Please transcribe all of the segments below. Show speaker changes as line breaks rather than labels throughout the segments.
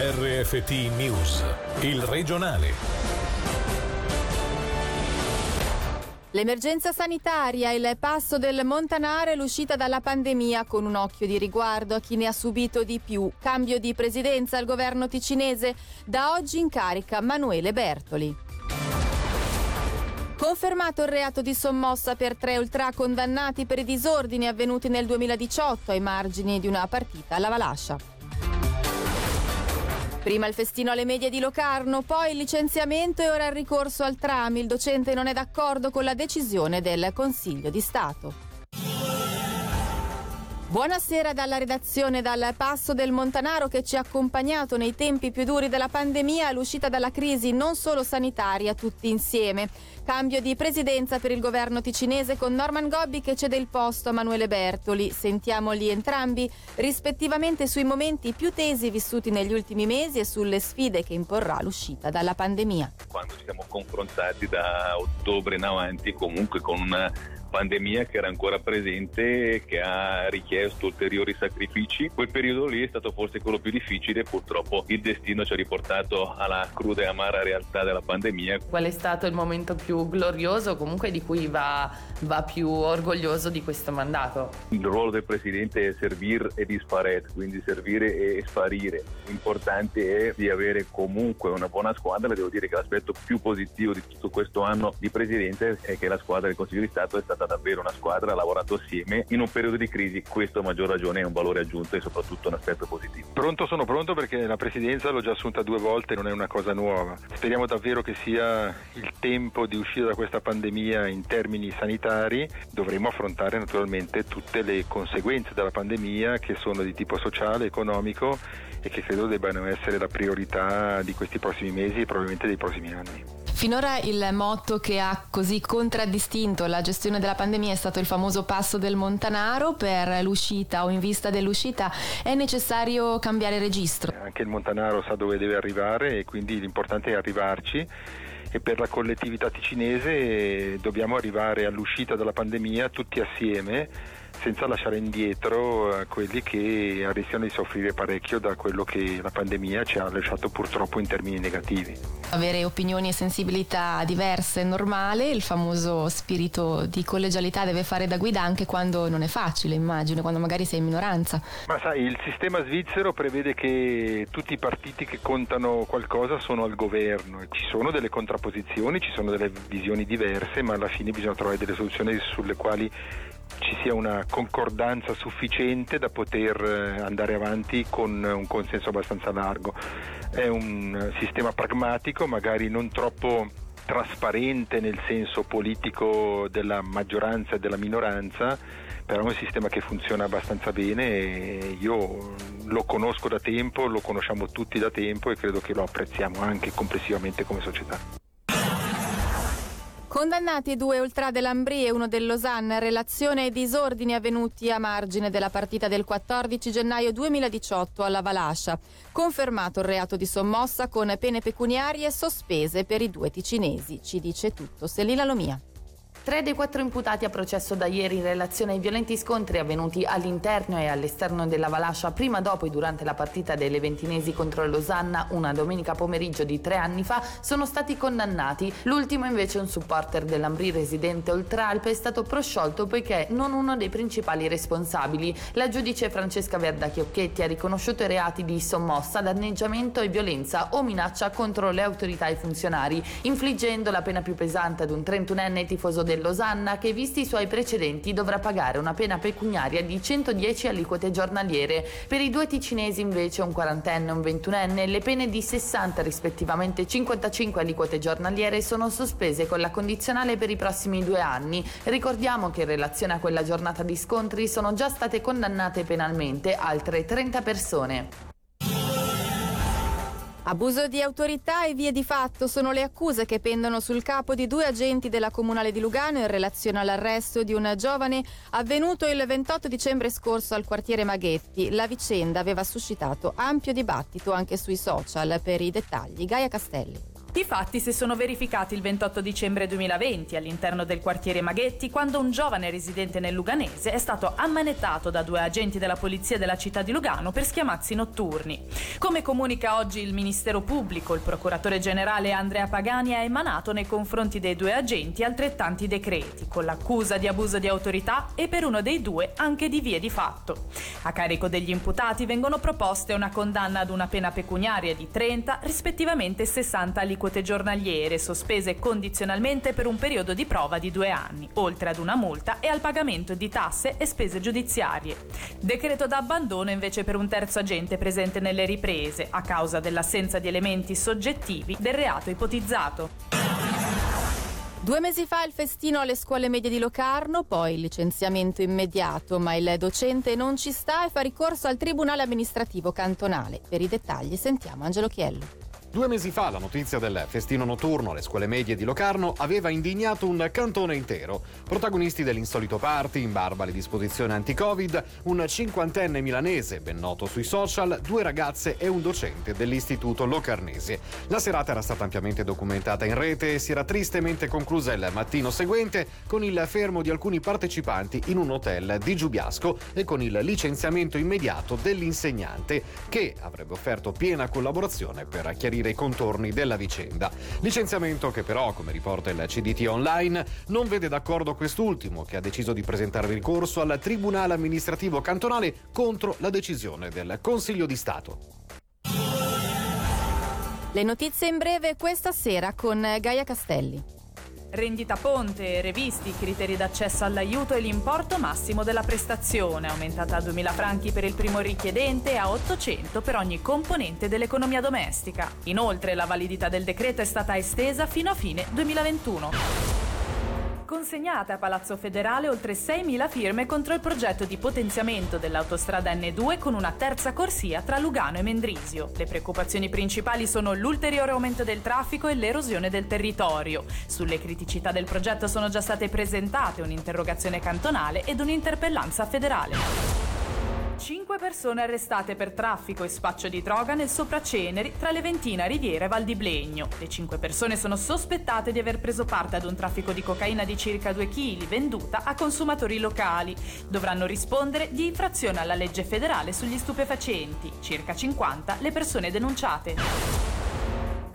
RFT News, il regionale.
L'emergenza sanitaria, il passo del Montanaro e l'uscita dalla pandemia con un occhio di riguardo a chi ne ha subito di più. Cambio di presidenza al governo ticinese, da oggi in carica Manuele Bertoli. Confermato il reato di sommossa per tre ultra condannati per i disordini avvenuti nel 2018 ai margini di una partita alla Valascia. Prima il festino alle medie di Locarno, poi il licenziamento e ora il ricorso al tram. Il docente non è d'accordo con la decisione del Consiglio di Stato. Buonasera dalla redazione dal Passo del Montanaro che ci ha accompagnato nei tempi più duri della pandemia all'uscita dalla crisi non solo sanitaria, tutti insieme. Cambio di presidenza per il governo ticinese con Norman Gobbi che cede il posto a Manuele Bertoli. Sentiamoli entrambi rispettivamente sui momenti più tesi vissuti negli ultimi mesi e sulle sfide che imporrà l'uscita dalla pandemia.
Quando ci siamo confrontati da ottobre in avanti comunque con una pandemia che era ancora presente e che ha richiesto ulteriori sacrifici. Quel periodo lì è stato forse quello più difficile, purtroppo il destino ci ha riportato alla cruda e amara realtà della pandemia.
Qual è stato il momento più glorioso, comunque di cui va, va più orgoglioso di questo mandato?
Il ruolo del Presidente è servire e disparare, quindi servire e sparire. L'importante è di avere comunque una buona squadra, devo dire che l'aspetto più positivo di tutto questo anno di Presidente è che la squadra del Consiglio di Stato è stata stata davvero una squadra, ha lavorato assieme in un periodo di crisi, questo a maggior ragione è un valore aggiunto e soprattutto un aspetto positivo.
Pronto sono pronto perché la presidenza l'ho già assunta due volte, non è una cosa nuova. Speriamo davvero che sia il tempo di uscire da questa pandemia in termini sanitari, dovremo affrontare naturalmente tutte le conseguenze della pandemia che sono di tipo sociale, economico e che credo debbano essere la priorità di questi prossimi mesi e probabilmente dei prossimi anni.
Finora il motto che ha così contraddistinto la gestione della pandemia è stato il famoso passo del Montanaro. Per l'uscita o in vista dell'uscita è necessario cambiare registro.
Anche il Montanaro sa dove deve arrivare e quindi l'importante è arrivarci e per la collettività ticinese dobbiamo arrivare all'uscita dalla pandemia tutti assieme senza lasciare indietro eh, quelli che rischiano di soffrire parecchio da quello che la pandemia ci ha lasciato purtroppo in termini negativi.
Avere opinioni e sensibilità diverse è normale, il famoso spirito di collegialità deve fare da guida anche quando non è facile, immagino, quando magari sei in minoranza.
Ma sai, il sistema svizzero prevede che tutti i partiti che contano qualcosa sono al governo, ci sono delle contrapposizioni, ci sono delle visioni diverse, ma alla fine bisogna trovare delle soluzioni sulle quali ci sia una concordanza sufficiente da poter eh, andare avanti con un consenso abbastanza largo. È un sistema pragmatico, magari non troppo trasparente nel senso politico della maggioranza e della minoranza, però è un sistema che funziona abbastanza bene e io lo conosco da tempo, lo conosciamo tutti da tempo e credo che lo apprezziamo anche complessivamente come società.
Condannati due ultra dell'Ambri e uno del Lausanne relazione ai disordini avvenuti a margine della partita del 14 gennaio 2018 alla Valascia. Confermato il reato di sommossa con pene pecuniarie sospese per i due ticinesi. Ci dice tutto Selina Lomia.
Tre dei quattro imputati a processo da ieri in relazione ai violenti scontri avvenuti all'interno e all'esterno della Valascia prima, dopo e durante la partita delle ventinesi contro Losanna una domenica pomeriggio di tre anni fa sono stati condannati. L'ultimo invece un supporter dell'Ambri residente Oltralpe è stato prosciolto poiché non uno dei principali responsabili. La giudice Francesca Verda Chiocchetti ha riconosciuto i reati di sommossa, danneggiamento e violenza o minaccia contro le autorità e funzionari, infliggendo la pena più pesante ad un 31enne tifoso del Losanna che visti i suoi precedenti dovrà pagare una pena pecuniaria di 110 aliquote giornaliere. Per i due ticinesi invece un quarantenne e un ventunenne le pene di 60 rispettivamente 55 aliquote giornaliere sono sospese con la condizionale per i prossimi due anni. Ricordiamo che in relazione a quella giornata di scontri sono già state condannate penalmente altre 30 persone.
Abuso di autorità e vie di fatto sono le accuse che pendono sul capo di due agenti della Comunale di Lugano in relazione all'arresto di un giovane avvenuto il 28 dicembre scorso al quartiere Maghetti. La vicenda aveva suscitato ampio dibattito anche sui social. Per i dettagli, Gaia Castelli.
I fatti si sono verificati il 28 dicembre 2020 all'interno del quartiere Maghetti quando un giovane residente nel Luganese è stato ammanettato da due agenti della polizia della città di Lugano per schiamazzi notturni. Come comunica oggi il Ministero Pubblico, il procuratore generale Andrea Pagani ha emanato nei confronti dei due agenti altrettanti decreti, con l'accusa di abuso di autorità e per uno dei due anche di vie di fatto. A carico degli imputati vengono proposte una condanna ad una pena pecuniaria di 30, rispettivamente 60 aliquote giornaliere, sospese condizionalmente per un periodo di prova di due anni, oltre ad una multa e al pagamento di tasse e spese giudiziarie. Decreto d'abbandono invece per un terzo agente presente nelle riprese, a causa dell'assenza di elementi soggettivi del reato ipotizzato.
Due mesi fa il festino alle scuole medie di Locarno, poi il licenziamento immediato, ma il docente non ci sta e fa ricorso al Tribunale amministrativo cantonale. Per i dettagli sentiamo Angelo Chiello.
Due mesi fa la notizia del festino notturno alle scuole medie di Locarno aveva indignato un cantone intero. Protagonisti dell'insolito party, in barba alle disposizioni anti-Covid, un cinquantenne milanese, ben noto sui social, due ragazze e un docente dell'istituto locarnese. La serata era stata ampiamente documentata in rete e si era tristemente conclusa il mattino seguente con il fermo di alcuni partecipanti in un hotel di Giubiasco e con il licenziamento immediato dell'insegnante che avrebbe offerto piena collaborazione per chiarire chiarire i contorni della vicenda. Licenziamento che però, come riporta il CDT online, non vede d'accordo quest'ultimo, che ha deciso di presentare ricorso al Tribunale amministrativo cantonale contro la decisione del Consiglio di Stato.
Le notizie in breve questa sera con Gaia Castelli.
Rendita ponte, revisti, criteri d'accesso all'aiuto e l'importo massimo della prestazione, aumentata a 2.000 franchi per il primo richiedente e a 800 per ogni componente dell'economia domestica. Inoltre la validità del decreto è stata estesa fino a fine 2021 consegnate a Palazzo Federale oltre 6.000 firme contro il progetto di potenziamento dell'autostrada N2 con una terza corsia tra Lugano e Mendrisio. Le preoccupazioni principali sono l'ulteriore aumento del traffico e l'erosione del territorio. Sulle criticità del progetto sono già state presentate un'interrogazione cantonale ed un'interpellanza federale. Cinque persone arrestate per traffico e spaccio di droga nel Sopraceneri tra Leventina, Riviera e Val di Blegno. Le cinque persone sono sospettate di aver preso parte ad un traffico di cocaina di circa 2 kg venduta a consumatori locali. Dovranno rispondere di infrazione alla legge federale sugli stupefacenti. Circa 50 le persone denunciate.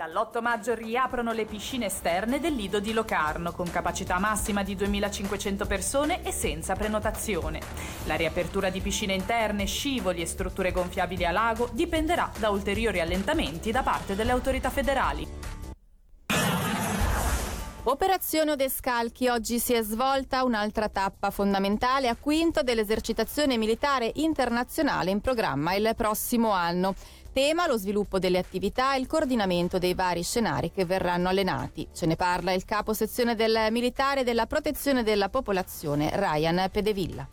Dall'8 maggio riaprono le piscine esterne del Lido di Locarno con capacità massima di 2500 persone e senza prenotazione. La riapertura di piscine interne, scivoli e strutture gonfiabili a lago dipenderà da ulteriori allentamenti da parte delle autorità federali.
Operazione Odescalchi oggi si è svolta un'altra tappa fondamentale a quinto dell'esercitazione militare internazionale in programma il prossimo anno. Tema lo sviluppo delle attività e il coordinamento dei vari scenari che verranno allenati. Ce ne parla il capo sezione del militare della protezione della popolazione, Ryan Pedevilla.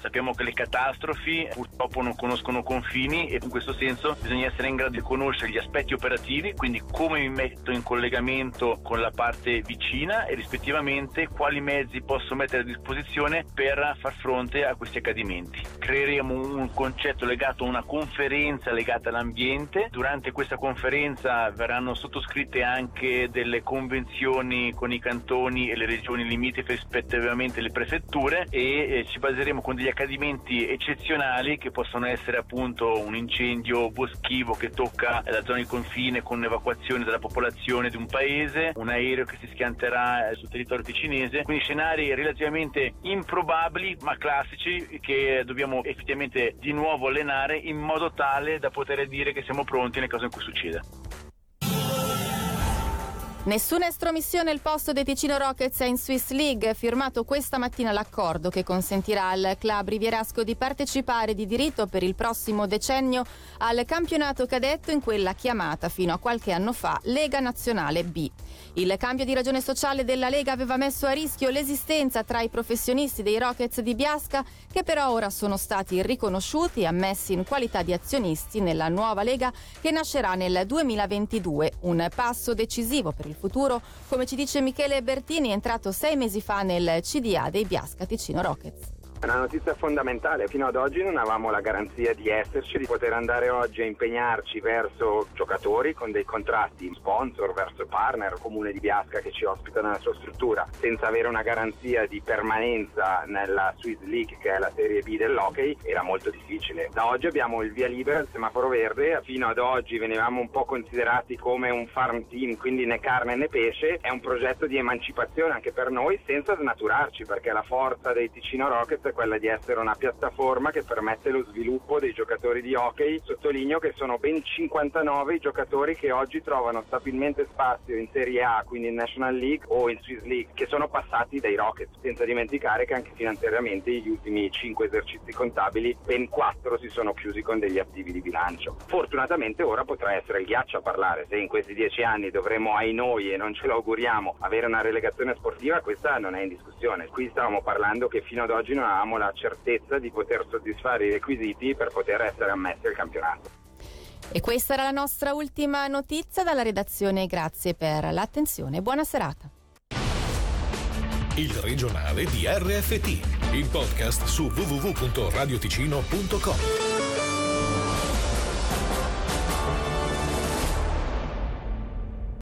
Sappiamo che le catastrofi purtroppo non conoscono confini e in questo senso bisogna essere in grado di conoscere gli aspetti operativi, quindi come mi metto in collegamento con la parte vicina e rispettivamente quali mezzi posso mettere a disposizione per far fronte a questi accadimenti. Creeremo un concetto legato a una conferenza legata all'ambiente. Durante questa conferenza verranno sottoscritte anche delle convenzioni con i cantoni e le regioni limitrofe rispettivamente le prefetture e ci baseremo con degli degli accadimenti eccezionali che possono essere appunto un incendio boschivo che tocca la zona di confine con un'evacuazione della popolazione di un paese, un aereo che si schianterà sul territorio ticinese, quindi scenari relativamente improbabili ma classici che dobbiamo effettivamente di nuovo allenare in modo tale da poter dire che siamo pronti nel caso in cui succeda.
Nessuna estromissione al posto dei Ticino Rockets è in Swiss League. Firmato questa mattina l'accordo che consentirà al club rivierasco di partecipare di diritto per il prossimo decennio al campionato cadetto in quella chiamata fino a qualche anno fa Lega Nazionale B. Il cambio di ragione sociale della Lega aveva messo a rischio l'esistenza tra i professionisti dei Rockets di Biasca, che però ora sono stati riconosciuti e ammessi in qualità di azionisti nella nuova Lega che nascerà nel 2022. Un passo decisivo per il futuro, come ci dice Michele Bertini, entrato sei mesi fa nel CDA dei Biasca Ticino Rockets.
È una notizia fondamentale, fino ad oggi non avevamo la garanzia di esserci, di poter andare oggi a impegnarci verso giocatori con dei contratti sponsor, verso partner, comune di Biasca che ci ospita nella sua struttura, senza avere una garanzia di permanenza nella Swiss League che è la serie B dell'hockey, era molto difficile. Da oggi abbiamo il via libera, il semaforo verde, fino ad oggi venivamo un po' considerati come un farm team, quindi né carne né pesce, è un progetto di emancipazione anche per noi senza snaturarci perché la forza dei Ticino Rockets è quella di essere una piattaforma che permette lo sviluppo dei giocatori di hockey. Sottolineo che sono ben 59 i giocatori che oggi trovano stabilmente spazio in Serie A, quindi in National League o in Swiss League, che sono passati dai Rockets. Senza dimenticare che anche finanziariamente gli ultimi 5 esercizi contabili, ben 4 si sono chiusi con degli attivi di bilancio. Fortunatamente ora potrà essere il ghiaccio a parlare. Se in questi 10 anni dovremo, ai noi, e non ce lo auguriamo, avere una relegazione sportiva, questa non è in discussione. Qui stavamo parlando che fino ad oggi non avevamo la certezza di poter soddisfare i requisiti per poter essere ammessi al campionato.
E questa era la nostra ultima notizia dalla redazione. Grazie per l'attenzione. Buona serata.
Il regionale di RFT, il podcast su www.radioticino.com.